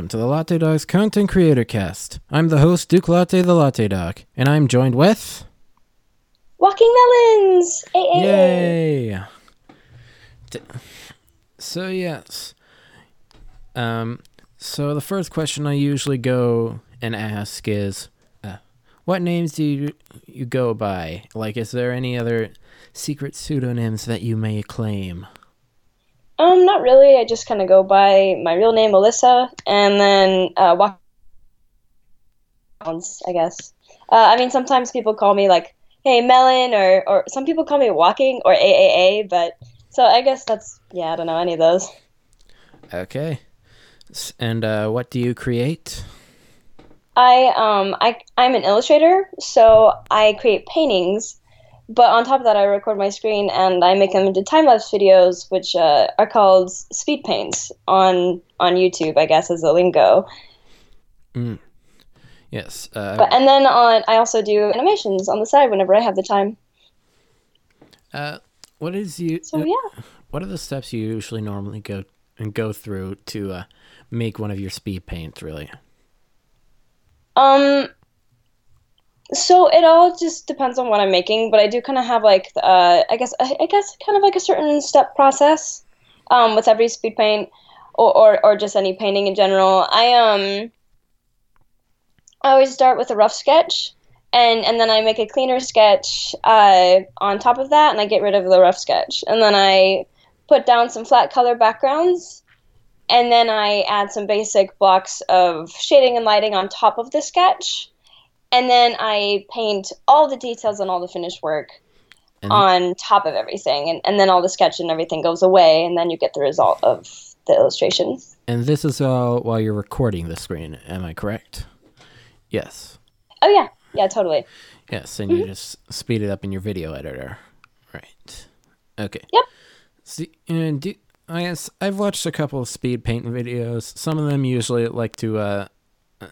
Welcome to the Latte Dogs Content Creator Cast. I'm the host, Duke Latte the Latte Dog, and I'm joined with. Walking melons! Ay, ay, ay. Yay! So, yes. Um, so, the first question I usually go and ask is uh, What names do you, you go by? Like, is there any other secret pseudonyms that you may claim? Um, not really. I just kind of go by my real name, Alyssa, and then uh, walk. I guess. Uh, I mean, sometimes people call me like, "Hey, Melon," or or some people call me Walking or AAA. But so I guess that's yeah. I don't know any of those. Okay. And uh, what do you create? I um I I'm an illustrator, so I create paintings. But on top of that, I record my screen and I make them into time lapse videos, which uh, are called speed paints on on YouTube. I guess is the lingo. Yes. Uh, But and then on I also do animations on the side whenever I have the time. uh, what is you? So yeah. What are the steps you usually normally go and go through to uh, make one of your speed paints? Really? Um. So it all just depends on what I'm making, but I do kind of have like uh, I guess I, guess kind of like a certain step process, um, with every speed paint, or, or or just any painting in general. I um. I always start with a rough sketch, and and then I make a cleaner sketch uh, on top of that, and I get rid of the rough sketch, and then I put down some flat color backgrounds, and then I add some basic blocks of shading and lighting on top of the sketch, and then I paint all the details and all the finished work And on top of everything, and, and then all the sketch and everything goes away, and then you get the result of the illustration. and this is all while you're recording the screen. Am I correct? Yes. Oh yeah, yeah, totally. Yes, and you just speed it up in your video editor. Right. Okay. Yep. See, and do, I guess I've watched a couple of speed paint videos. Some of them usually like to uh,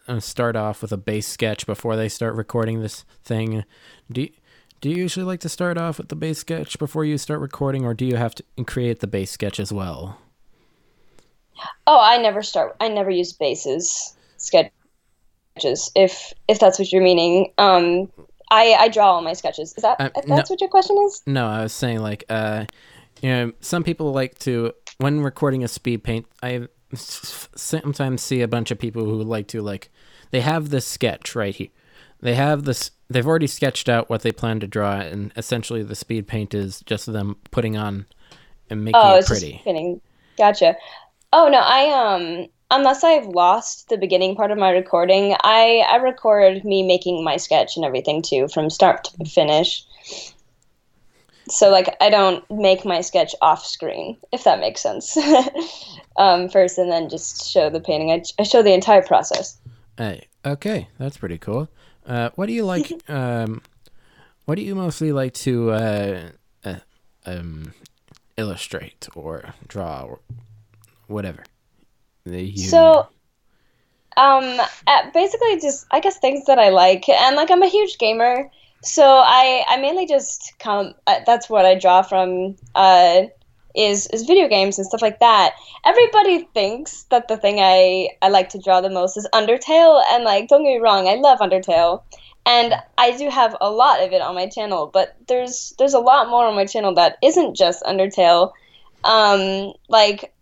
uh, start off with a base sketch before they start recording this thing. Do you, do you usually like to start off with the base sketch before you start recording, or do you have to create the base sketch as well? Oh, I never start. I never use bases sketches. If if that's what you're meaning, um, I I draw all my sketches. Is that if that's what your question is? No, I was saying like, uh, you know, some people like to when recording a speed paint. I sometimes see a bunch of people who like to like, they have this sketch right here. They have this. They've already sketched out what they plan to draw, and essentially the speed paint is just them putting on and making Oh, it it's pretty. just. Gotcha. Oh no, I um unless I've lost the beginning part of my recording, I I record me making my sketch and everything too from start to finish. So like I don't make my sketch off screen, if that makes sense. um, first and then just show the painting. I, I show the entire process. Hey, okay, that's pretty cool. Uh, what do you like? um, what do you mostly like to uh, uh, um, illustrate or draw or whatever? You, So, um, basically, just I guess things that I like, and like I'm a huge gamer, so I I mainly just come. Uh, that's what I draw from. Uh, is is video games and stuff like that. Everybody thinks that the thing I I like to draw the most is Undertale, and like don't get me wrong, I love Undertale. And I do have a lot of it on my channel, but there's there's a lot more on my channel that isn't just Undertale. Um, like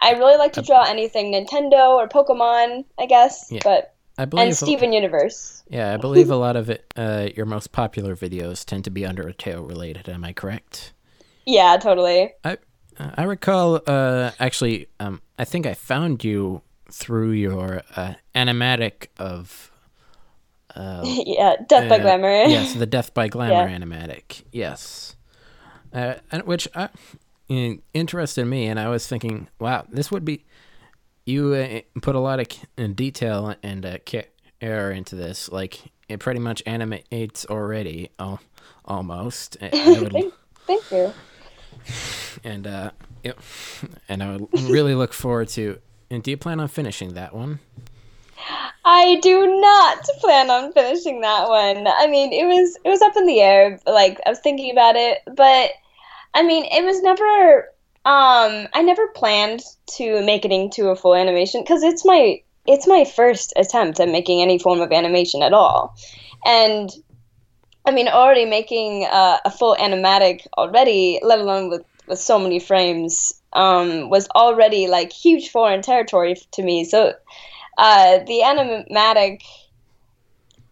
I really like to draw anything Nintendo or Pokemon, I guess. Yeah. But I believe. and Steven Universe. yeah, I believe a lot of it. Uh, your most popular videos tend to be under a Undertale related. Am I correct? Yeah, totally. I I recall. Uh, actually, um, I think I found you through your uh, animatic of. Uh, yeah, Death by Uh, Glamour. yes, the Death by Glamour Yeah. animatic. Yes, uh, and which uh, in- interested me, and I was thinking, wow, this would be. You uh, put a lot of uh, detail and uh, care into this. Like it pretty much animates already, al- almost. Would- thank, thank you. and uh, yep, and I would really look forward to. And do you plan on finishing that one? I do not plan on finishing that one. I mean, it was it was up in the air. Like I was thinking about it, but I mean, it was never Um, I never planned to make it into a full animation because it's my it's my first attempt at making any form of animation at all, and I mean already making uh, a full animatic already, let alone with with so many frames, um, was already like huge foreign territory to me. So uh, the animatic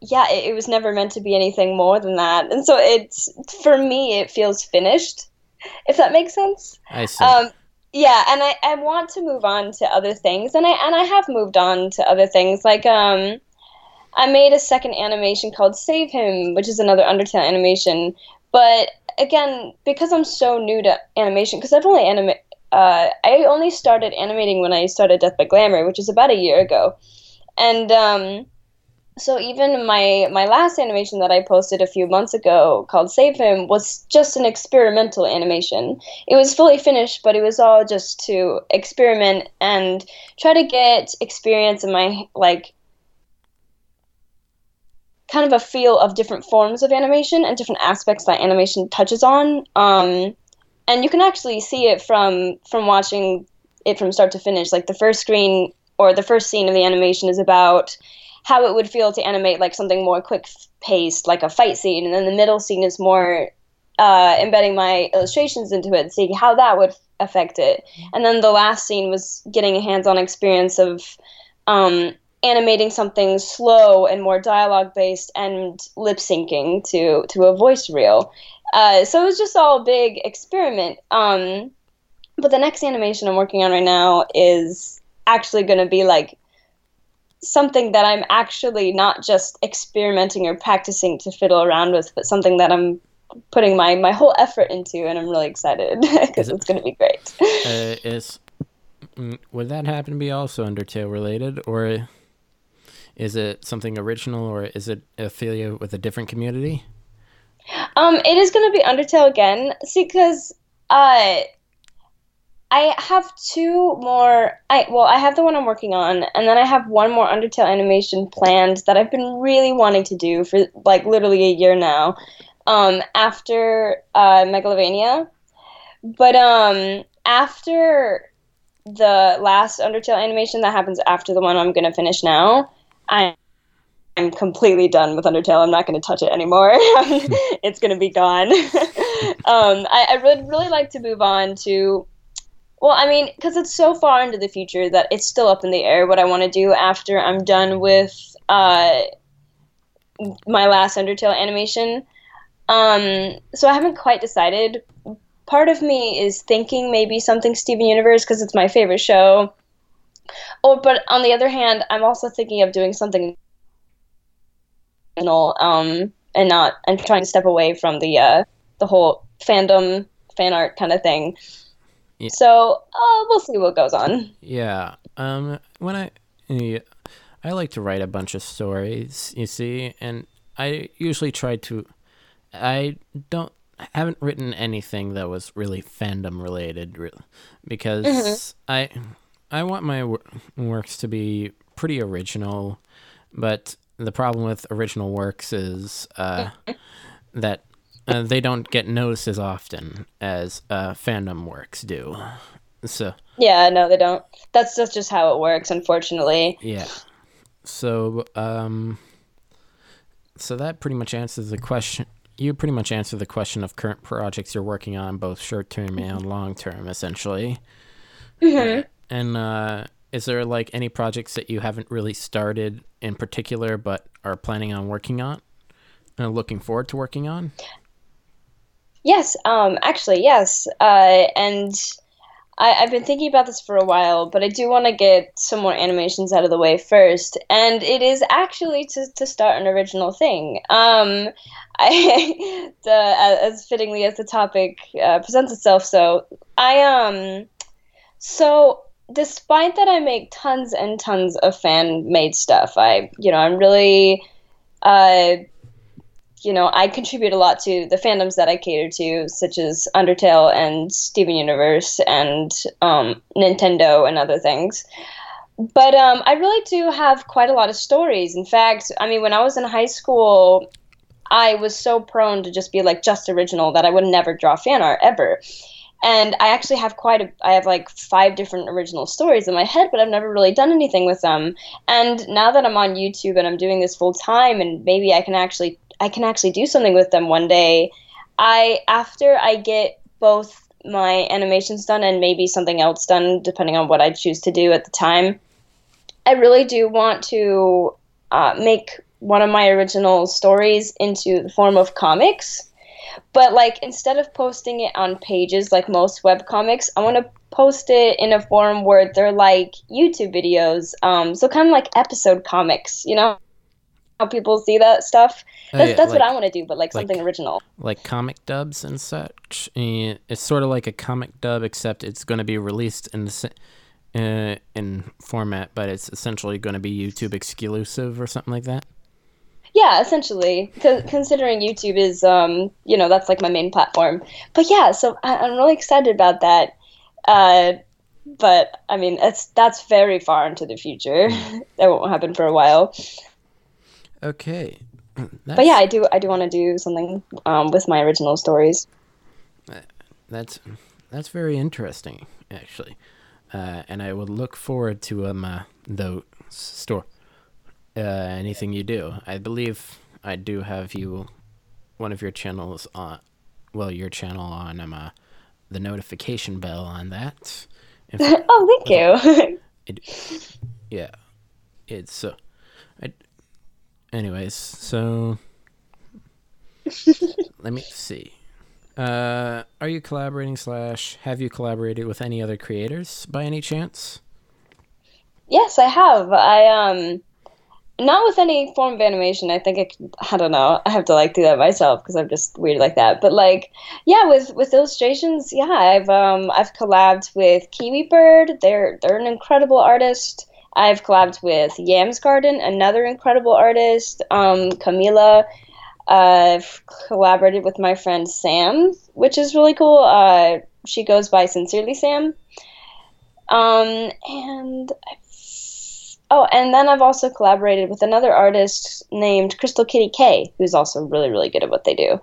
yeah, it, it, was never meant to be anything more than that. And so it's for me, it feels finished, if that makes sense. I see. Um, yeah, and I, I want to move on to other things, and I and I have moved on to other things. Like um, I made a second animation called Save Him, which is another Undertale animation. But again, because I'm so new to animation, because I've only animate, uh, I only started animating when I started Death by Glamour, which is about a year ago, and um so even my my last animation that I posted a few months ago called Save Him was just an experimental animation. It was fully finished, but it was all just to experiment and try to get experience in my like kind of a feel of different forms of animation and different aspects that animation touches on. Um, and you can actually see it from from watching it from start to finish. Like the first screen or the first scene of the animation is about how it would feel to animate like something more quick paced, like a fight scene, and then the middle scene is more uh, embedding my illustrations into it, seeing how that would affect it, and then the last scene was getting a hands on experience of um, animating something slow and more dialogue based and lip syncing to to a voice reel. Uh, so it was just all a big experiment. Um, but the next animation I'm working on right now is actually going to be like something that I'm actually not just experimenting or practicing to fiddle around with, but something that I'm putting my, my whole effort into, and I'm really excited because it, it's going to be great. Uh, is mm, would that happen to be also Undertale related, or is it something original, or is it affiliated with a different community? Um, it is going to be Undertale again. See, because uh, I have two more. I well, I have the one I'm working on, and then I have one more Undertale animation planned that I've been really wanting to do for like literally a year now. Um, after uh, Megalovania, but um, after the last Undertale animation that happens after the one I'm gonna finish now, I I'm completely done with Undertale. I'm not going to touch it anymore. it's going to be gone. um, I, I would really like to move on to well, I mean, because it's so far into the future that it's still up in the air what I want to do after I'm done with uh, my last Undertale animation. Um, so I haven't quite decided. Part of me is thinking maybe something Steven Universe because it's my favorite show. Oh, but on the other hand, I'm also thinking of doing something um, and not and trying to step away from the uh, the whole fandom fan art kind of thing. Yeah. So uh, we'll see what goes on. Yeah. Um. When I, yeah, I like to write a bunch of stories. You see, and I usually try to. I don't haven't written anything that was really fandom related, really, because mm-hmm. I I want my wor- works to be pretty original, but the problem with original works is uh, that uh, they don't get noticed as often as uh, fandom works do. So yeah, no, they don't. That's that's just how it works, unfortunately. Yeah. So um, so that pretty much answers the question. You pretty much answer the question of current projects you're working on, both short term and long term, essentially. Mm-hmm. And uh, is there like any projects that you haven't really started in particular, but are planning on working on, and looking forward to working on? Yes, um, actually, yes. Uh, and I, have been thinking about this for a while, but I do want to get some more animations out of the way first. And it is actually to, to start an original thing. Um, I, the, as fittingly as the topic uh, presents itself, so I um, so despite that, I make tons and tons of fan made stuff. I, you know, I'm really uh you know, I contribute a lot to the fandoms that I cater to, such as Undertale and Steven Universe and um, Nintendo and other things. But um, I really do have quite a lot of stories. In fact, I mean, when I was in high school, I was so prone to just be like just original that I would never draw fan art ever. and I actually have quite a I have like five different original stories in my head, but I've never really done anything with them. And now that I'm on YouTube and I'm doing this full time and maybe I can actually I can actually do something with them one day. I after I get both my animations done and maybe something else done depending on what I choose to do at the time. I really do want to uh, make one of my original stories into the form of comics but like instead of posting it on pages like most web comics, I want to post it in a form where they're like YouTube videos. Um, so kind of like episode comics, you know? How people see that stuff. Oh, That's, yeah, that's like- what I want to do, but like like- something original. like comic dubs and such. And it's sort of like a comic dub, except it's going to be released in the uh, in format, but it's essentially going to be YouTube exclusive or something like that. Yeah, essentially, co- considering YouTube is, um, you know, that's like my main platform. But yeah, so I- I'm really excited about that. Uh, but I mean, it's that's very far into the future. that won't happen for a while. Okay. But yeah, I do I do want to do something um, with my original stories. that's that's very interesting, actually. Uh, and I would look forward to um uh, the store. Uh, anything you do, I believe I do have you one of your channels on, well, your channel on um uh, the notification bell on that. Oh, thank you. it, yeah, it's uh, anyways. So let me see. Uh, are you collaborating slash have you collaborated with any other creators by any chance? yes, I have. I um, not with any form of animation. I think I, I don't know. I have to like do that myself because I'm just weird like that. But like, yeah, with with illustrations, yeah, I've um, I've collabed with Kiwi Bird. They're they're an incredible artist. I've collabed with Yams Garden, another incredible artist. Um, Camila. I've collaborated with my friend Sam, which is really cool. Uh, she goes by Sincerely Sam. Um, and I've, oh, and then I've also collaborated with another artist named Crystal Kitty K, who's also really, really good at what they do.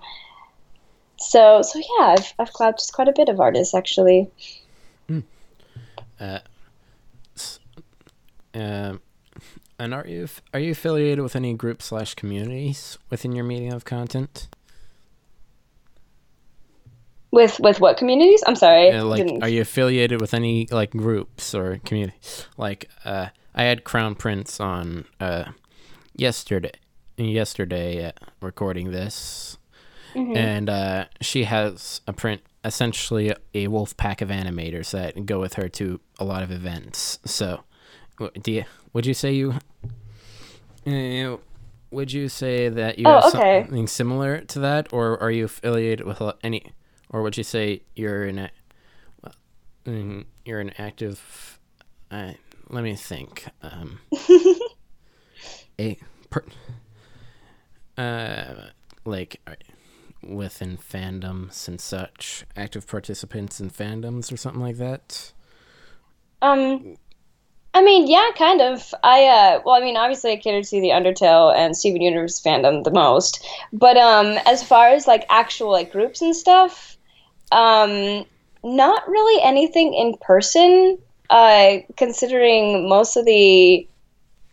So, so yeah, I've I've collabed with quite a bit of artists actually. Uh, s- um, and are you are you affiliated with any groups slash communities within your medium of content? With with what communities? I'm sorry. Uh, like, didn't- are you affiliated with any like groups or communities? Like, uh, I had Crown Prince on uh, yesterday. Yesterday, uh, recording this, Mhm. and uh, she has a print essentially a wolf pack of animators that go with her to a lot of events. So, do you, would you say you? Uh, would you say that you Oh, have okay. something similar to that, or are you affiliated with any, or would you say you're in a, you're an active? Uh, let me think. Um, a per, uh, like uh, within fandoms and such, active participants in fandoms or something like that. Um, I mean, yeah, kind of. I uh, well, I mean, obviously, I cater to the Undertale and Steven Universe fandom the most, but um, as far as like actual like groups and stuff, um, not really anything in person. Uh, considering most of the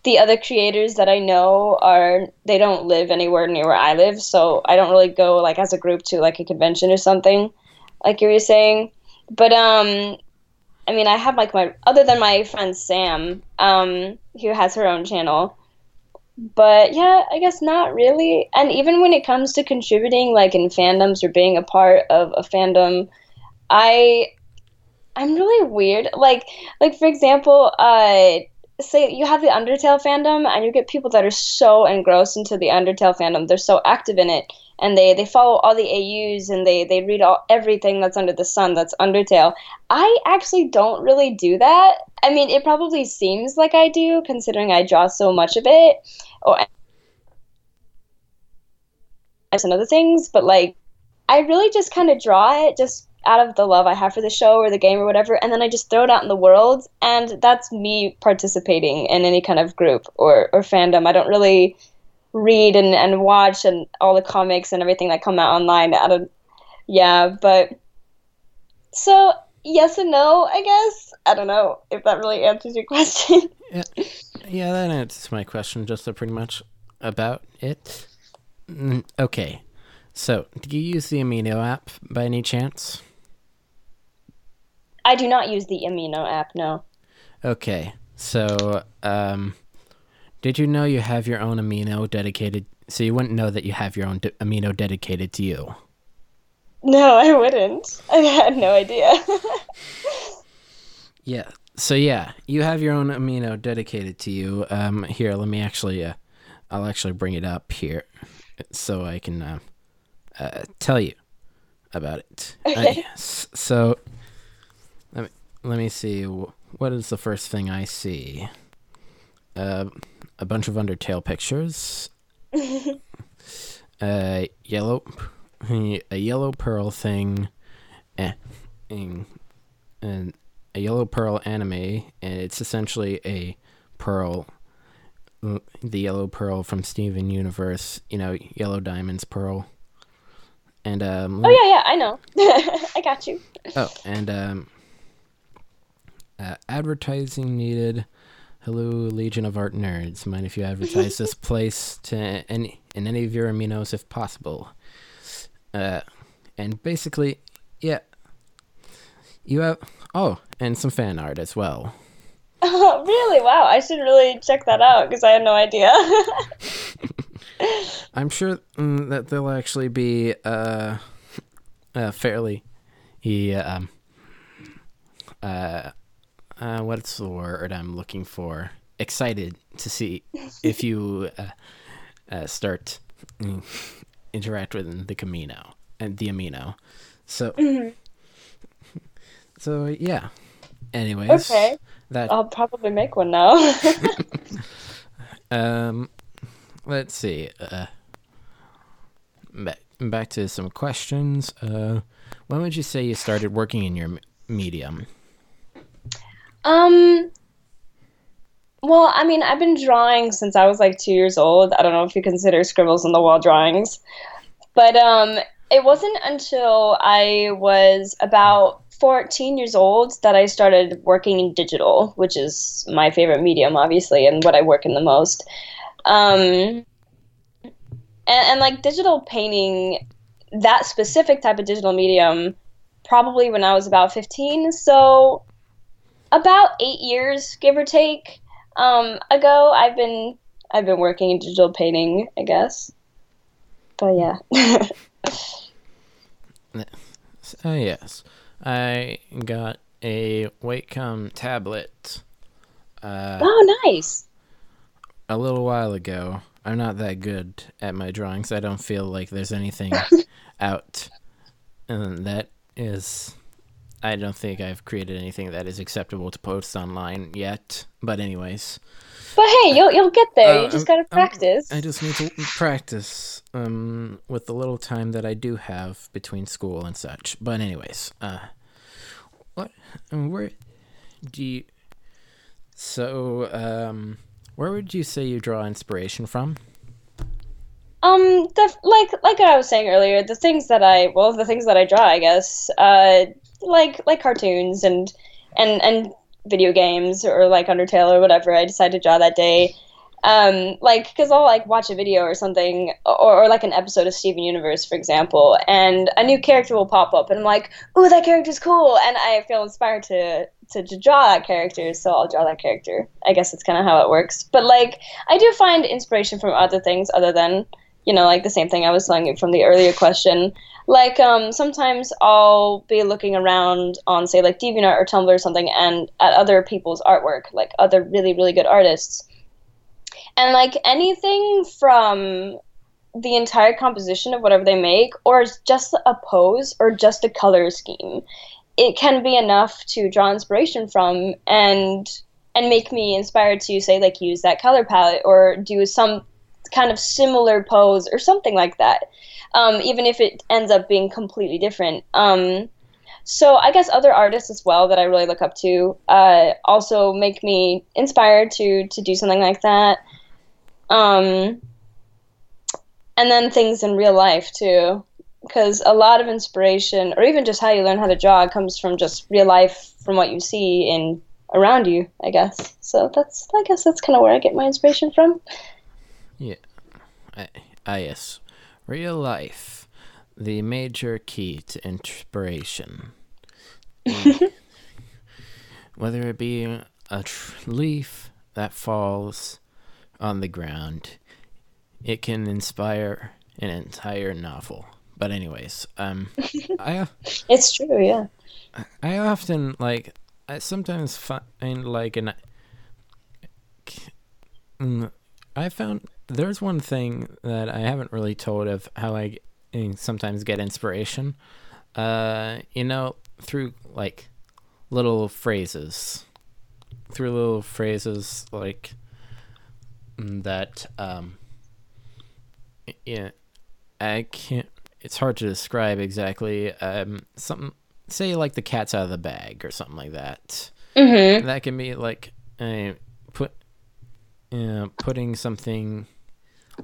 the other creators that I know are they don't live anywhere near where I live, so I don't really go like as a group to like a convention or something, like you were saying. But um, I mean, I have like my other than my friend Sam, um, who has her own channel. But yeah, I guess not really. And even when it comes to contributing, like in fandoms or being a part of a fandom, I I'm really weird. Like like for example, uh, say you have the Undertale fandom and you get people that are so engrossed into the Undertale fandom. They're so active in it and they, they follow all the AUs and they, they read all everything that's under the sun that's Undertale. I actually don't really do that. I mean, it probably seems like I do considering I draw so much of it or and other things, but like I really just kind of draw it just out of the love I have for the show or the game or whatever, and then I just throw it out in the world, and that's me participating in any kind of group or, or fandom. I don't really read and, and watch and all the comics and everything that come out online. I don't, yeah, but So yes and no, I guess. I don't know if that really answers your question. Yeah, yeah, that answers my question just so pretty much about it. Okay, so do you use the Amino app by any chance? I do not use the Amino app. No. Okay, so um, did you know you have your own amino dedicated? So you wouldn't know that you have your own de- amino dedicated to you. No, I wouldn't. I had no idea. Yeah. So yeah, you have your own amino dedicated to you. Um, here, let me actually, uh, I'll actually bring it up here, so I can uh, uh, tell you about it. Uh, Okay. yes. So let me let me see. What is the first thing I see? Uh, a bunch of Undertale pictures. uh, yellow, a yellow pearl thing, eh, and, and a yellow pearl anime, and it's essentially a pearl, the yellow pearl from Steven Universe. You know, Yellow Diamond's pearl. And um, oh yeah, yeah, I know. I got you. Oh, and um, uh, advertising needed. Hello, Legion of Art nerds. Mind if you advertise this place to any in any of your aminos if possible? Uh, and basically, yeah, you have. Oh, and some fan art as well. Oh, really? Wow. I should really check that out because I had no idea. I'm sure mm, that there'll actually be uh, uh fairly, yeah, um, uh, uh, what's the word I'm looking for? Excited to see if you uh, uh, start mm, interact with the Camino and the Amino. So, so yeah. Anyways, okay. that I'll probably make one now. Um, let's see. Uh, back back to some questions. Uh, when would you say you started working in your medium? Um. Well, I mean, I've been drawing since I was like two years old. I don't know if you consider scribbles on the wall drawings, but um, it wasn't until I was about 14 years old that I started working in digital, which is my favorite medium, obviously, and what I work in the most. Um, and, and like digital painting, that specific type of digital medium, probably when I was about 15. So, about eight years, give or take, um, ago, I've been I've been working in digital painting, I guess. But yeah. Oh yes, I got a Wacom tablet. Uh, oh, nice. a little while ago. I'm not that good at my drawings. I don't feel like there's anything out, and that is. I don't think I've created anything that is acceptable to post online yet. But anyways, But hey, you'll you'll get there. Uh, you just I'm- gotta I'm- practice. I just need to practice um, with the little time that I do have between school and such. But anyways, uh, what, um, where do you? So, um, where would you say you draw inspiration from? Um, the like like I was saying earlier, the things that I well, the things that I draw, I guess, uh, like like cartoons and and and video games or like Undertale or whatever I decide to draw that day. Um, like because I'll like watch a video or something or, or like an episode of Steven Universe, for example, and a new character will pop up, and I'm like, "Ooh, that character's cool," and I feel inspired to to, to draw that character, so I'll draw that character. I guess that's kind of how it works. But like, I do find inspiration from other things other than you know, like the same thing I was telling you from the earlier question. Like, um, sometimes I'll be looking around on, say, like DeviantArt or Tumblr or something, and at other people's artwork, like other really, really good artists. And like anything from the entire composition of whatever they make, or just a pose, or just a color scheme, it can be enough to draw inspiration from and and make me inspired to say like use that color palette or do some kind of similar pose or something like that, um, even if it ends up being completely different. Um, so I guess other artists as well that I really look up to uh, also make me inspired to to do something like that. Um, and then things in real life too. because a lot of inspiration, or even just how you learn how to draw, comes from just real life, from what you see in around you. I guess. So that's I guess that's kind of where I get my inspiration from. Yeah. I, I yes. Real life, the major key to inspiration. Whether it be a tr- leaf that falls on the ground, it can inspire an entire novel. But anyways, um, I It's true, yeah. I often like I sometimes find like an I found there's one thing that I haven't really told of how I sometimes get inspiration. Uh, you know, through like little phrases, through little phrases like mm, that. Um, yeah, I can't. It's hard to describe exactly. Um, something say like the cat's out of the bag or something like that. Mm-hmm. That can be like uh, put uh, putting something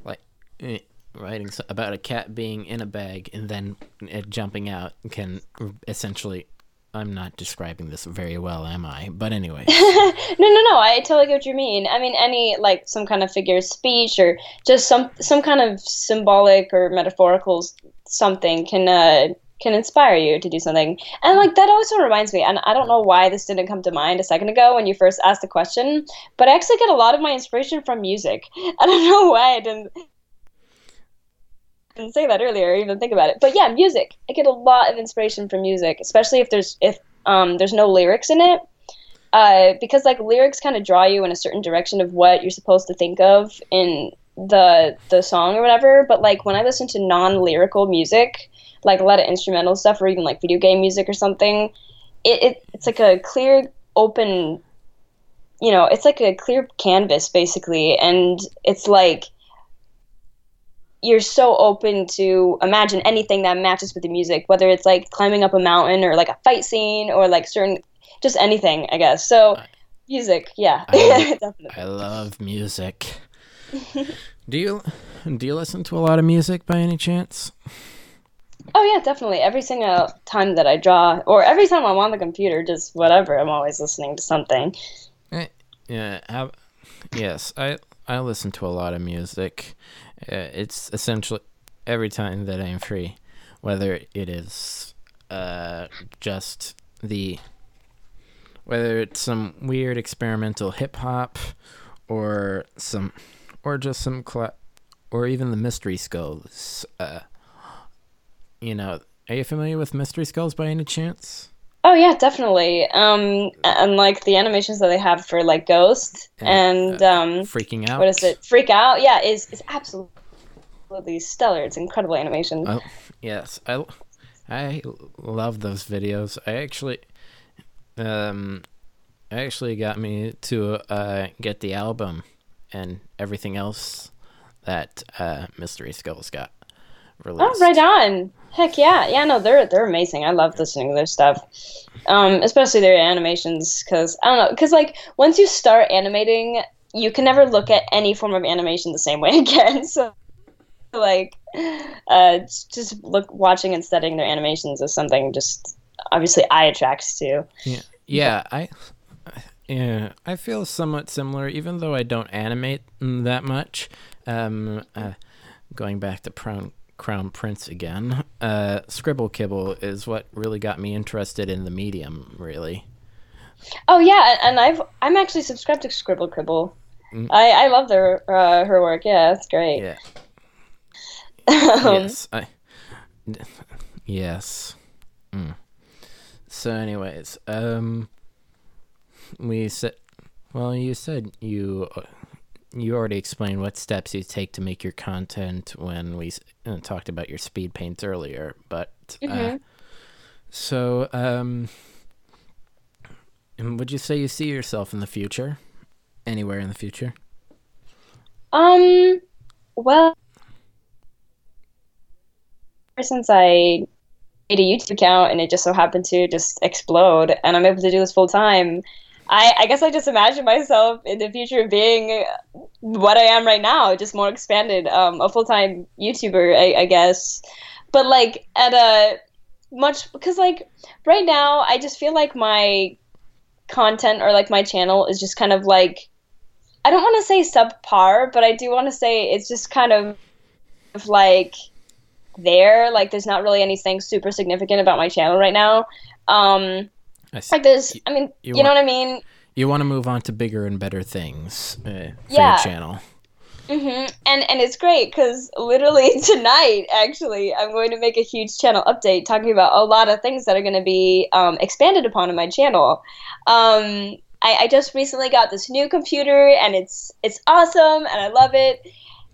like uh, writing about a cat being in a bag and then it jumping out can essentially. I'm not describing this very well, am I? But anyway, no, no, no. I totally get what you mean. I mean, any like some kind of figure of speech or just some some kind of symbolic or metaphorical something can uh, can inspire you to do something. And like that also reminds me. And I don't know why this didn't come to mind a second ago when you first asked the question, but I actually get a lot of my inspiration from music. I don't know why I didn't. Didn't say that earlier, or even think about it. But yeah, music. I get a lot of inspiration from music, especially if there's if um, there's no lyrics in it uh, because like lyrics kind of draw you in a certain direction of what you're supposed to think of in the the song or whatever. But like when I listen to non-lyrical music, like a lot of instrumental stuff or even like video game music or something, it, it it's like a clear, open, you know, it's like a clear canvas basically, and it's like you're so open to imagine anything that matches with the music, whether it's like climbing up a mountain or like a fight scene or like certain just anything, I guess. So music, yeah, I-. I love music. do you do you listen to a lot of music by any chance? Oh yeah, definitely. Every single time that I draw, or every time I'm on the computer, just whatever, I'm always listening to something. Eh, Yeah, how, yes, I I listen to a lot of music. Uh, it's essentially every time that I'm free, whether it is uh just the whether it's some weird experimental hip hop or some or just some cla- or even the mystery skulls. Uh, you know, are you familiar with mystery skulls by any chance? Oh yeah, definitely. Um, and like the animations that they have for like Ghost and um, Freaking out. what is it? Freak Out. Yeah, is is absolutely stellar. It's incredible animation. Oh, yes. I, I love those videos. I actually, um, actually got me to uh, get the album and everything else that uh, Mystery Skulls got released. Oh, right on. Heck yeah, yeah. No, they're they're amazing. I love listening to their stuff, um, especially their animations. Because I don't know, because like once you start animating, you can never look at any form of animation the same way again. So, like, uh, just look watching and studying their animations is something just obviously I attracts to. Yeah, yeah. I, yeah, I feel somewhat similar, even though I don't animate mm, that much. Um, uh, going back to Crown Crown Prince again, uh, Scribble Kibble is what really got me interested in the medium. Really. Oh yeah, and I've I'm actually subscribed to Scribble Kibble. Mm. I I love their uh, her work. Yeah, it's great. Yeah. Um, yes. I. Yes. Mm. So, anyways, um, we said, well, you said you uh, you already explained what steps you take to make your content when we uh, talked about your speed paints earlier, but uh, Mhm. so um, and would you say you see yourself in the future, anywhere in the future? Um, well, ever since I made a YouTube account and it just so happened to just explode, and I'm able to do this full time, I, I guess I just imagine myself in the future being what I am right now, just more expanded, um, a full time YouTuber, I, I guess. but like at a much because like right now I just feel like my content or like my channel is just kind of like I don't want to say subpar, but I do want to say it's just kind of like there. Like there's not really anything super significant about my channel right now. Um, I see. like there's, I mean, you you, know want- what I mean? You want to move on to bigger and better things uh, for Yeah. your channel. hmm And and it's great because literally tonight, actually, I'm going to make a huge channel update talking about a lot of things that are going to be um, expanded upon in my channel. Um, I, I just recently got this new computer, and it's it's awesome, and I love it.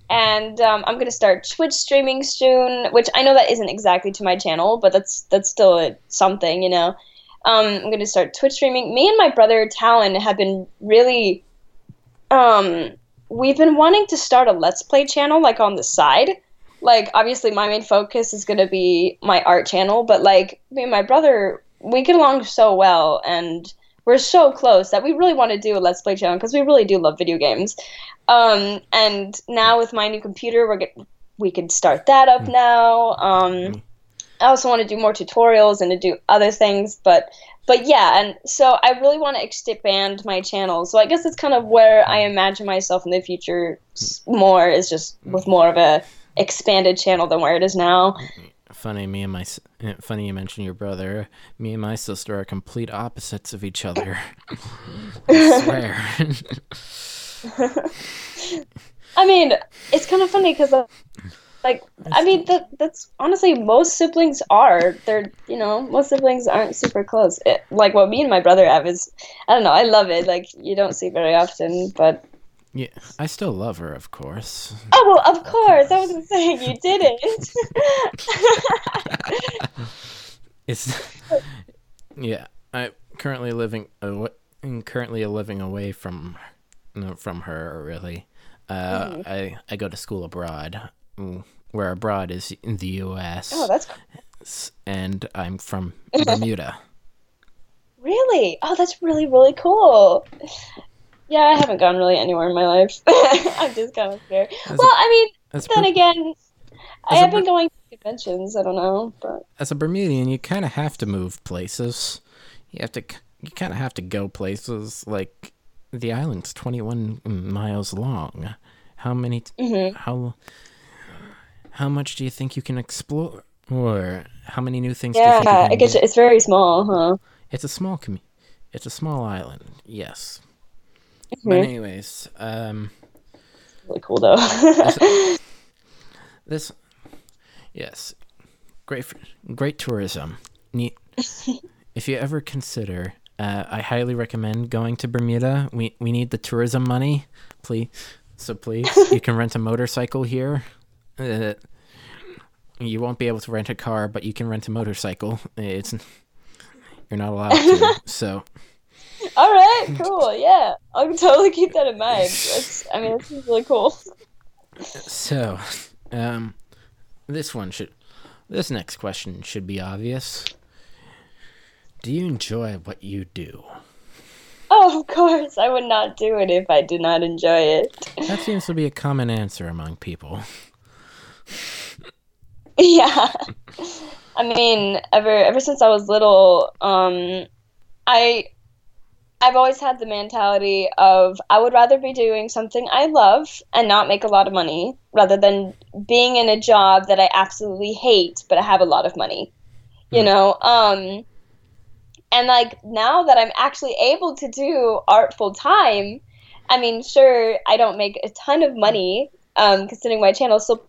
And um, I'm going to start Twitch streaming soon, which I know that isn't exactly to my channel, but that's that's still something, you know. Um, I'm going to start Twitch streaming. Me and my brother Talon have been really um we've been wanting to start a let's play channel like on the side. Like obviously my main focus is going to be my art channel but like me and my brother we get along so well and we're so close that we really want to do a let's play channel because we really do love video games. Um and now with my new computer we're get- we can start that up now. Um I also want to do more tutorials and to do other things, but but yeah, and so I really want to expand my channel. So I guess it's kind of where I imagine myself in the future more is just with mm-hmm. more of a expanded channel than where it is now. Mm-hmm. Funny, me and my uh, funny you mentioned your brother. Me and my sister are complete opposites of each other. I swear. I mean, it's kind of funny because uh, like I mean that that's honestly most siblings are. They're you know most siblings aren't super close. It, like what me and my brother have is I don't know. I love it. Like you don't see very often, but yeah, I still love her, of course. Oh well, of course. I wasn't saying you didn't. It's yeah. I currently living I'm currently living away from no, from her. Really, uh, Mm-hmm. I I go to school abroad, where abroad is in the U.S. oh, that's s- and I'm from Bermuda. really. Oh, that's really really cool. Yeah, I haven't gone really anywhere in my life. I'm just kind of scared. As Well, a- I mean, then Ber- again, I have been Ber- going to conventions. I don't know, but as a Bermudian, you kind of have to move places. You have to you kind of have to go places. Like the island's 21 miles long. How many? T- Mhm. How how much do you think you can explore? Or how many new things? yeah, do you think you I can guess it's very small, huh? It's a small It's a small island. Yes. But Mhm. anyways, um, Really cool though. this, yes, great, great tourism. Neat. if you ever consider, uh, I highly recommend going to Bermuda. We we need the tourism money, please. So please, you can rent a motorcycle here. Uh, you won't be able to rent a car, but you can rent a motorcycle. It's you're not allowed to. So All right, cool. Yeah, I'll totally keep that in mind. That's, I mean, this is really cool. So, um, this one should, this next question should be obvious. Do you enjoy what you do? Oh, of course. I would not do it if I did not enjoy it. That seems to be a common answer among people. Yeah. I mean, ever ever since I was little, um, I I've always had the mentality of I would rather be doing something I love and not make a lot of money rather than being in a job that I absolutely hate but I have a lot of money. You Hmm. know, um and like now that I'm actually able to do art full time, I mean, sure, I don't make a ton of money um considering my channel is still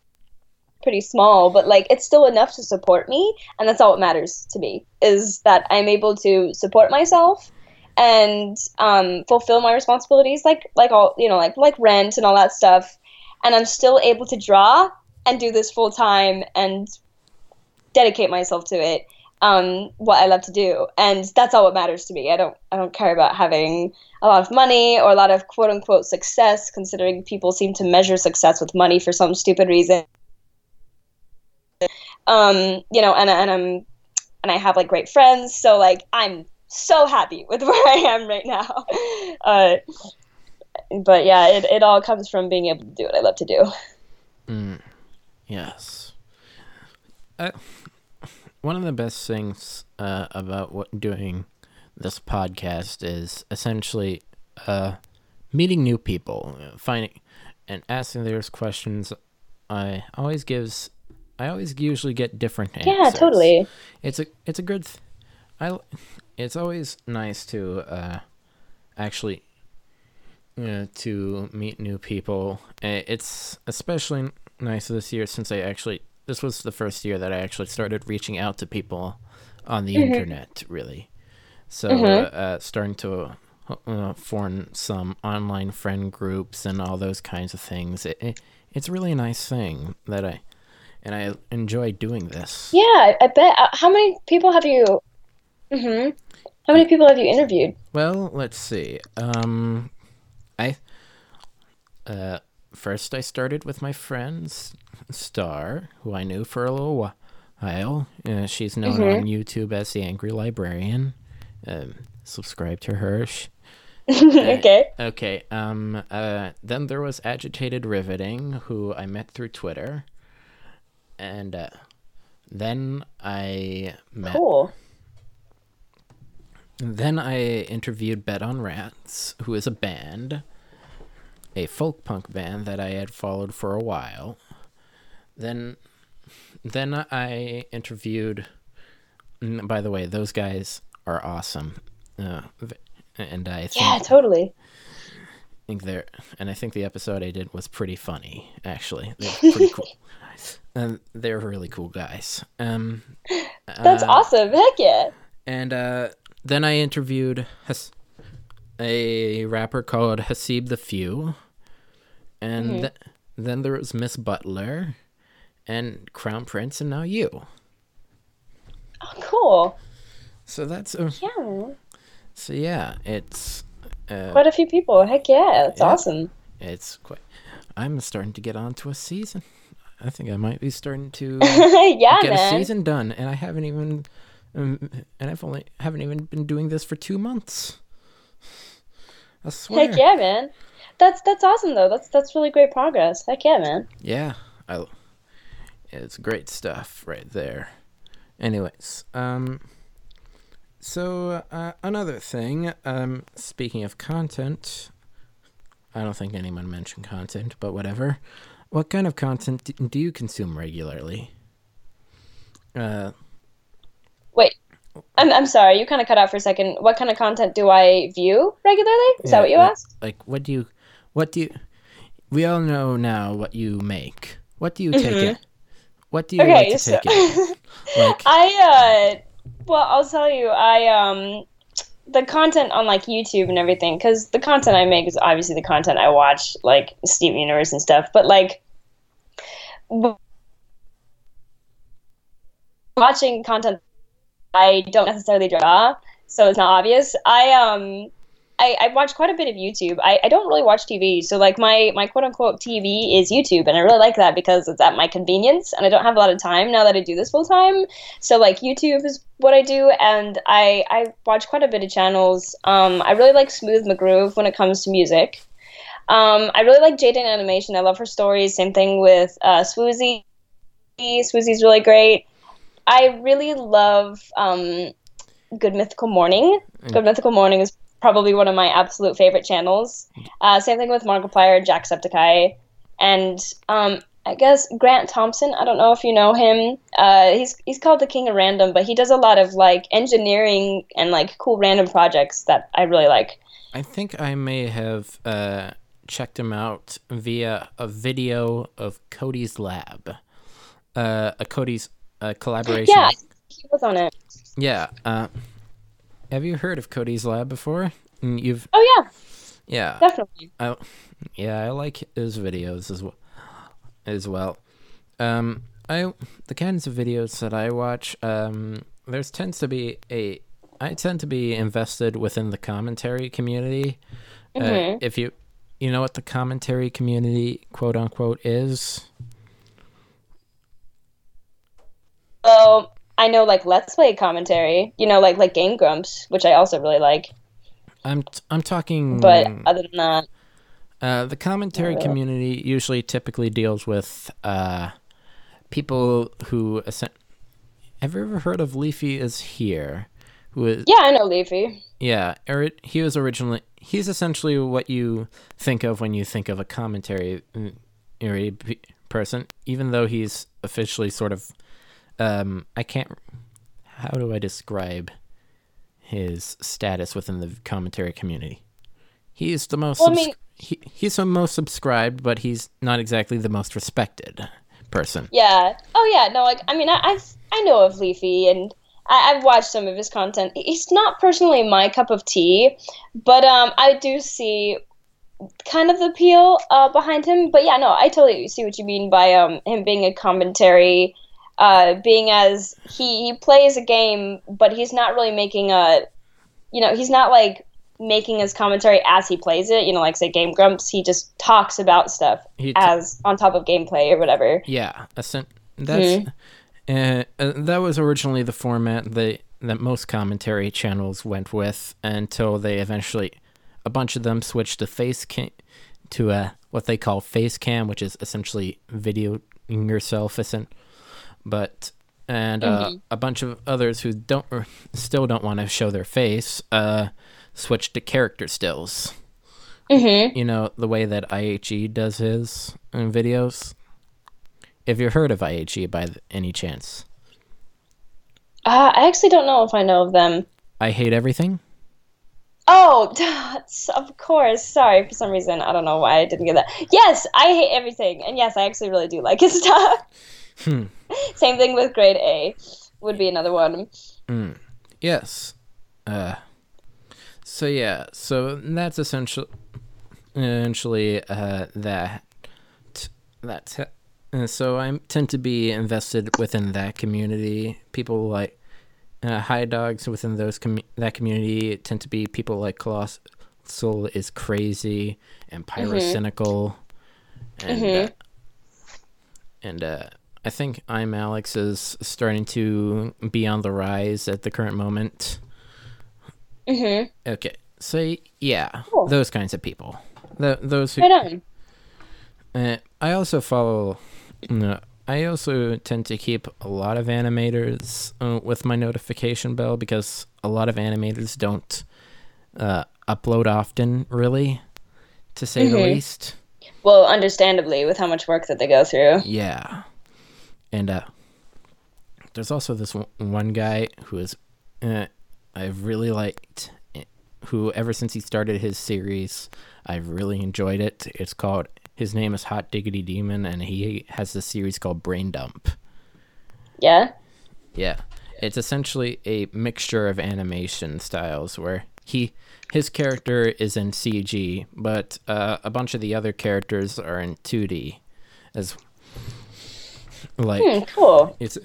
pretty small, but like it's still enough to support me, and that's all that matters to me is that I'm able to support myself and um, fulfill my responsibilities, like like all you know, like like rent and all that stuff, and I'm still able to draw and do this full time and dedicate myself to it. Um, what I love to do, and that's all what matters to me. I don't I don't care about having a lot of money or a lot of quote unquote success, considering people seem to measure success with money for some stupid reason um you know and, and i'm and i have like great friends so like i'm so happy with where i am right now uh but yeah it, it all comes from being able to do what i love to do Mm, yes. uh, one of the best things uh, about what doing this podcast is essentially uh, meeting new people, finding and asking those questions. I always gives. I always usually get different answers. Yeah, totally. It's a it's a good. Th- I. It's always nice to uh, actually. Uh, to meet new people. It's especially nice this year since I actually this was the first year that I actually started reaching out to people on the internet, really. So, uh, uh, starting to uh, form some online friend groups and all those kinds of things. It, it, it's really a nice thing that I, and I enjoy doing this. Yeah, I, bet. Uh, how many people have you? hmm How many people have you interviewed? Well, let's see. Um, I, uh, first I started with my friends Star, who I knew for a little while. Uh, she's known on YouTube as the Angry Librarian. Um, subscribe to her. Sh- okay. Okay. Um. Uh. Then there was agitated riveting, who I met through Twitter, and uh, then I met. Cool. Then I interviewed Bet on Rats, who is a band, a folk punk band that I had followed for a while. Then, then I interviewed. By the way, those guys are awesome, uh, and I think Yeah, totally. think they're and I think the episode I did was pretty funny actually. They're pretty cool. And they're really cool guys. Um That's uh, awesome. Heck yeah. And uh then I interviewed Has- a rapper called Hasib the Few. And th- then there was Miss Butler and Crown Prince and now you. Oh, cool. So that's uh, Yeah, so yeah, it's uh, Quite a few people. Heck yeah. it's Yeah. awesome. it's quite I'm starting to get onto a season. I think I might be starting to yeah, get a season done, and I haven't even, um, and I've only haven't even been doing this for two months. I swear. Heck yeah, man. That's that's awesome though. That's that's really great progress. Heck yeah, man. Yeah, I, it's great stuff right there. Anyways, um, so uh, another thing, um, speaking of content, I don't think anyone mentioned content, but whatever. What kind of content do you consume regularly? Uh, Wait. I'm I'm sorry. You kind of cut out for a second. What kind of content do I view regularly? Is that what you like- asked? Like, what do you, what do you? We all know now what you make. What do you take it? What do you Mm-hmm. Okay, like to so take it? Like, I uh well, I'll tell you. I um the content on like YouTube and everything cuz the content I make is obviously the content I watch like Steven Universe and stuff, but like watching content I don't necessarily draw, so it's not obvious. I um I, I watch quite a bit of YouTube. I, I don't really watch TV, so like my my quote unquote TV is YouTube, and I really like that because it's at my convenience, and I don't have a lot of time now that I do this full time. So like YouTube is what I do, and I I watch quite a bit of channels. Um, I really like Smooth McGroove when it comes to music. Um, I really like Jaiden Animation. I love her stories. Same thing with uh, Swoozie. Swoozie's really great. I really love um, Good Mythical Morning. Good Mythical Morning is probably one of my absolute favorite channels. Uh, same thing with Markiplier, Jacksepticeye, and um, I guess Grant Thompson. I don't know if you know him. Uh, he's he's called the King of Random, but he does a lot of like engineering and like cool random projects that I really like. I think I may have uh, checked him out via a video of Cody's Lab, uh, a Cody's uh, collaboration. Yeah, he was on it. Yeah. Uh, have you heard of Cody's Lab before? Mm, You've Oh yeah, yeah. definitely. I, yeah, I like his videos as well. As well, um, I the kinds of videos that I watch. Um, there's tends to be a. I tend to be invested within the commentary community. Uh, Mhm. if you, you know what the commentary community, quote unquote, is. So I know like Let's Play commentary. You know, like like Game Grumps, which I also really like. I'm t- I'm talking. But other than that, Uh, the commentary community usually typically deals with uh, people who essen- have you ever heard of Leafy is here? Who is Yeah, I know Leafy. yeah, ori- he was originally he's essentially what you think of when you think of a commentary mm, person, even though he's officially sort of um I can't how do I describe his status within the commentary community? He's the most Well, I mean- he, he's the most subscribed, but he's not exactly the most respected person. Yeah. Oh yeah. No. Like I mean, I, I've I know of Leafy, and I, I've watched some of his content. He's not personally my cup of tea, but um, I do see kind of the appeal uh, behind him. But yeah, no, I totally see what you mean by um him being a commentary. Uh, being as he, he plays a game, but he's not really making a, you know, he's not like making his commentary as he plays it. You know, like say Game Grumps, he just talks about stuff t- as on top of gameplay or whatever. Yeah, that's uh, uh, that was originally the format that that most commentary channels went with until they eventually a bunch of them switched to face cam to a what they call face cam, which is essentially videoing yourself, essen- but and uh, a bunch of others who don't still don't want to show their face uh, switched to character stills. Mm-hmm. You know the way that IHE does his videos. Have you heard of IHE by any chance? Uh, I actually don't know if I know of them. I hate everything. Oh, that's- of course. Sorry, for some reason I don't know why I didn't get that. Yes, I hate everything, and yes, I actually really do like his stuff. Hmm. Same thing with Grade A, would be another one. Yes. Uh. So yeah. So that's essentially, essentially uh, that. That's. And so I tend to be invested within that community. People like uh, high dogs within those com- that community tend to be people like Colossal is crazy and pyrocynical, and uh, and uh, I think I'm Alex is starting to be on the rise at the current moment. Mm-hmm. Okay, so yeah, Cool. those kinds of people. The, those who Right uh, I also follow. No, I also tend to keep a lot of animators uh, with my notification bell because a lot of animators don't uh, upload often, really, to say the Mhm. least. Well, understandably, with how much work that they go through. Yeah, and uh, there's also this one- guy who is uh, I've really liked. eh, Who ever since he started his series, I've really enjoyed it. It's called. His name is Hot Diggity Demon, and he has this series called Brain Dump. Yeah. Yeah. It's essentially a mixture of animation styles where he his character is in CG, but uh, a bunch of the other characters are in 2D as like Hmm, cool. it's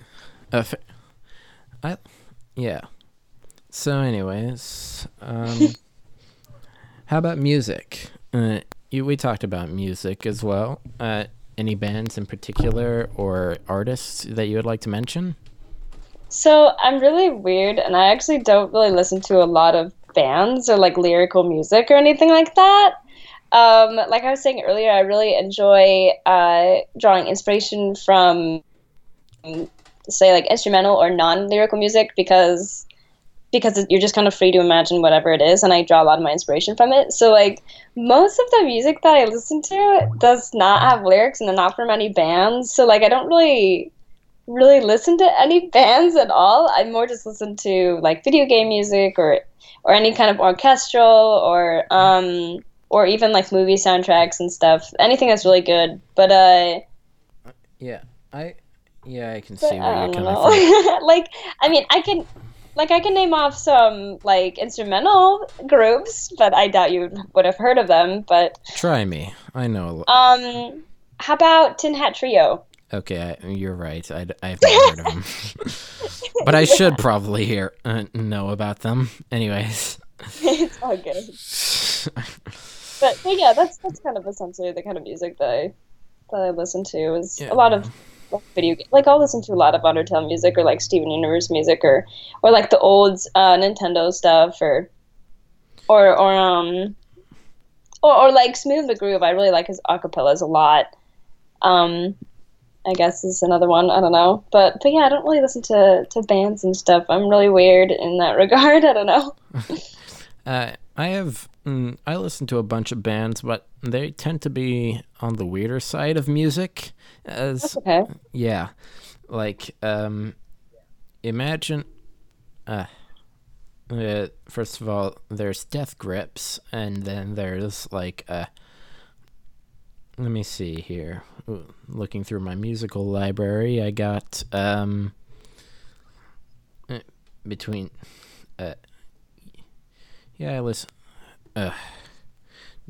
a f- I yeah. So anyways, um how about music? Uh you, we talked about music as well. Uh any bands in particular or artists that you would like to mention? So I'm really weird, and I actually don't really listen to a lot of bands or like lyrical music or anything like that. Um, like I was saying earlier, I really enjoy uh, drawing inspiration from, say, like instrumental or non-lyrical music because because you're just kind of free to imagine whatever it is, and I draw a lot of my inspiration from it. So like most of the music that I listen to does not have lyrics, and they're not from any bands. So like I don't really really listen to any bands at all. I more just listen to like video game music or or any kind of orchestral or um or even like movie soundtracks and stuff. Anything that's really good. But uh Yeah, I yeah I can see where I you're coming from. like I mean I can like I can name off some like instrumental groups, but I doubt you would have heard of them. But Try me. I know. um how about Tin Hat Trio? Okay, I, you're right. I, I've not heard of them, but I should probably hear uh, know about them. Anyways, it's all good. But, but yeah, that's that's kind of essentially the kind of music that I that I listen to is Yeah. a lot of like, video game. Like I'll listen to a lot of Undertale music or like Steven Universe music or or like the old uh, Nintendo stuff or or or um or, or like Smooth the Groove. I really like his acapellas a lot. Um, I guess is another one. I don't know, but but yeah, I don't really listen to to bands and stuff. I'm really weird in that regard. I don't know. Uh, I have mm, I listen to a bunch of bands, but they tend to be on the weirder side of music. As That's okay. yeah, like um, imagine. Uh, uh, first of all, there's Death Grips, and then there's like uh. Let me see here. Ooh, Looking through my musical library, I got um. eh, Between, uh, yeah, I listen. Uh,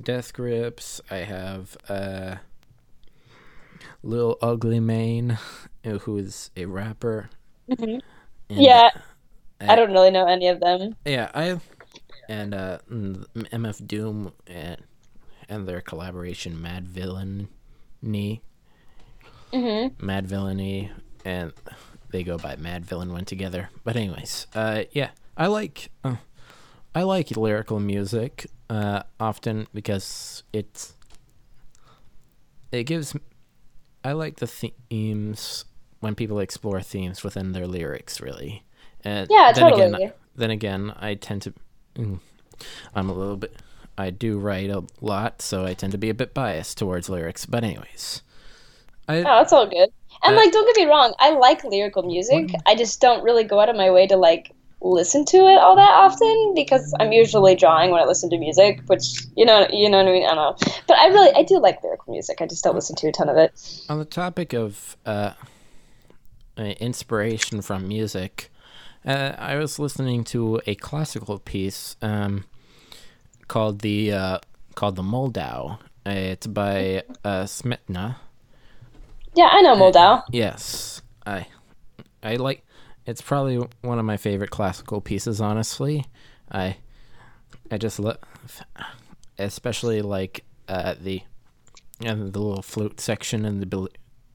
Death Grips. I have uh, Lil Ugly Mane, who is a rapper. Mhm. Yeah, uh, I don't really know any of them. Yeah, I and uh, mm, MF Doom and and their collaboration Madvillainy, hmm Madvillainy, and they go by Madvillain when together. But anyways, uh, yeah, I like uh, I like lyrical music uh, often because it's it gives I like the themes when people explore themes within their lyrics really. And Yeah, then totally. Again, then again, I tend to mm, I'm a little bit I do write a lot, so I tend to be a bit biased towards lyrics. But anyways, I Oh, that's all good. And Uh, like, don't get me wrong, I like lyrical music. I just don't really go out of my way to like listen to it all that often because I'm usually drawing when I listen to music, which you know, you know what I mean. I don't know, but I really, I do like lyrical music. I just don't listen to a ton of it. On the topic of uh, uh, inspiration from music, uh, I was listening to a classical piece um, called the uh, called the Moldau. Uh, it's by uh, Smetana. Yeah, I know Moldau. Yes, I I like. It's probably one of my favorite classical pieces. Honestly, I I just love, especially like uh, the and the little flute section and the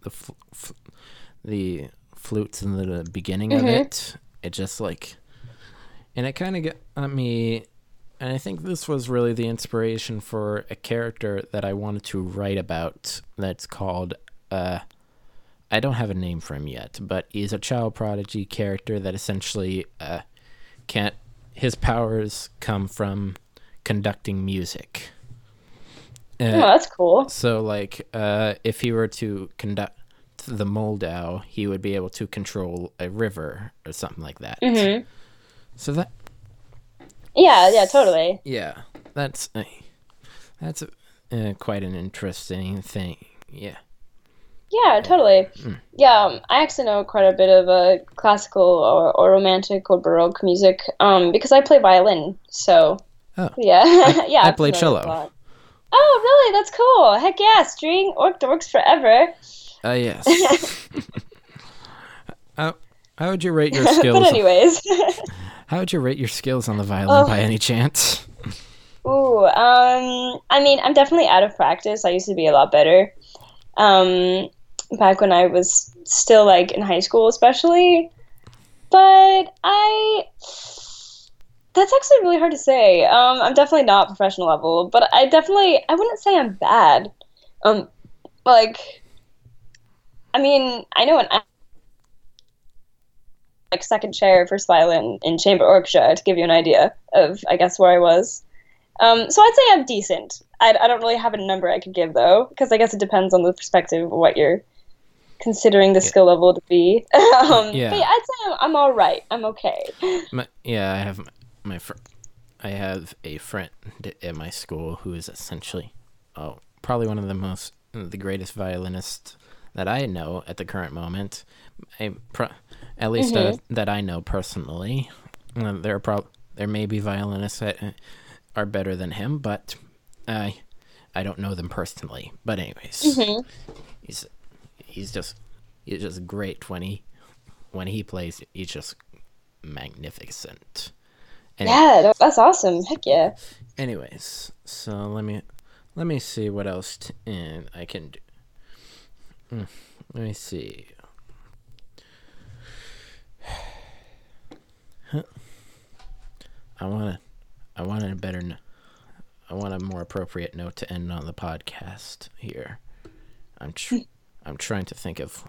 the fl- f- the flutes in the beginning of Mhm. it. It just like, and it kind of got me. And I think this was really the inspiration for a character that I wanted to write about. That's called uh, I don't have a name for him yet, but he's a child prodigy character that essentially uh, can't. His powers come from conducting music. Oh, Uh, that's cool. so, like, uh, if he were to conduct the Moldau, he would be able to control a river or something like that. Mm-hmm. So that, Yeah, yeah, totally. yeah, that's uh, that's uh, quite an interesting thing. Yeah. Yeah, totally. Yeah, um, I actually know quite a bit of uh, classical or, or romantic or baroque music um, because I play violin. So, Oh. yeah, yeah. I play cello. Oh, really? That's cool. Heck yeah, string orc dorks forever. Uh, yes. how, how would you rate your skills? but anyways, How would you rate your skills on the violin Oh. by any chance? ooh, um, I mean, I'm definitely out of practice. I used to be a lot better. Um, back when I was still like in high school, especially. But I, that's actually really hard to say. Um, I'm definitely not professional level, but I definitely, I wouldn't say I'm bad. Um, like, I mean, I know an like second chair first violin in chamber orchestra to give you an idea of I guess where I was. Um, so I'd say I'm decent. I, I don't really have a number I could give though because I guess it depends on the perspective of what you're considering the skill level to be. um, Yeah. Yeah, I'd say I'm, I'm all right. I'm okay. My, yeah, I have my, my fr- I have a friend at my school who is essentially, oh, probably one of the most, the greatest violinists that I know at the current moment. I pro- at least uh, that I know personally. Uh, there are prob- there may be violinists that uh, are better than him, but I I don't know them personally. But anyways, he's he's just he's just great when he when he plays. He's just magnificent. Yeah, that- that's awesome. Heck yeah. Anyways, so let me let me see what else t- uh, I can do. Mm, let me see. Huh. I want to I wanted a better n- I want a more appropriate note to end on the podcast here. I'm tr- I'm trying to think of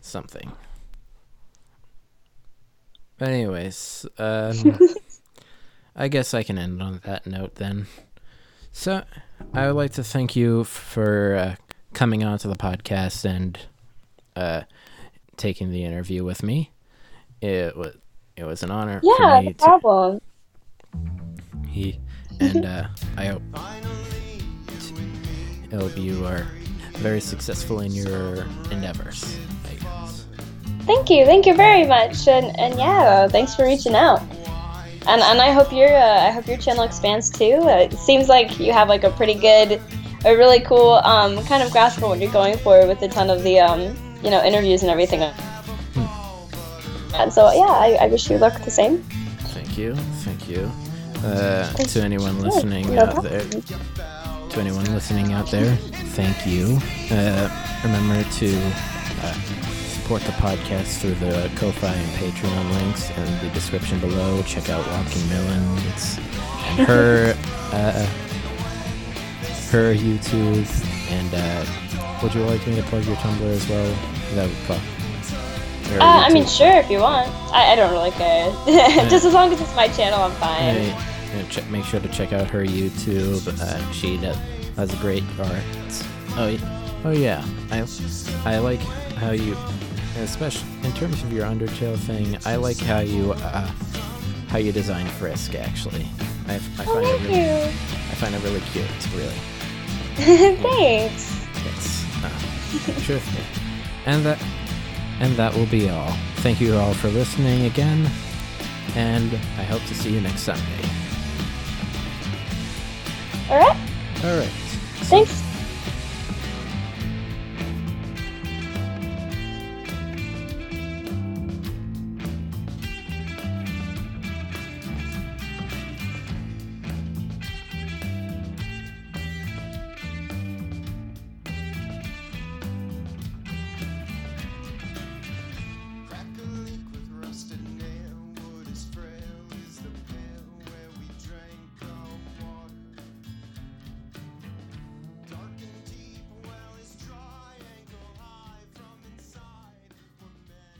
something. But anyways, um, I guess I can end on that note then. So, I would like to thank you for uh, coming on to the podcast and uh, taking the interview with me. It was it was an honor Yeah, for me no to problem. he and uh, I hope I hope you are very successful in your endeavors. Thank you, thank you very much, and and yeah, thanks for reaching out. And and I hope your uh, I hope your channel expands too. Uh, it seems like you have like a pretty good, a really cool um, kind of grasp on what you're going for with a ton of the um, you know interviews and everything. And so yeah, I, I wish you luck the same. Thank you, thank you. Uh, to anyone listening no out there, to anyone listening out there, thank you. Uh, remember to uh, support the podcast through the Ko-fi and Patreon links in the description below. Check out WalkingMelons and her uh, her YouTube. And uh, would you like me to plug your Tumblr as well? That would pro- or Uh, I mean, sure, if you want. I, I don't really care. Just as long as it's my channel, I'm fine. Yeah, yeah, check, make sure to check out her YouTube. Uh, she does, does great art. Oh, oh yeah. I I like how you, especially in terms of your Undertale thing. I like how you uh, how you design Frisk. Actually, I, I Oh, find it thank really you. I find it really cute. Really, Thanks. yes. Uh, sure thing. And that and that will be all. Thank you all for listening again, and I hope to see you next Sunday. All right. All right. Thanks.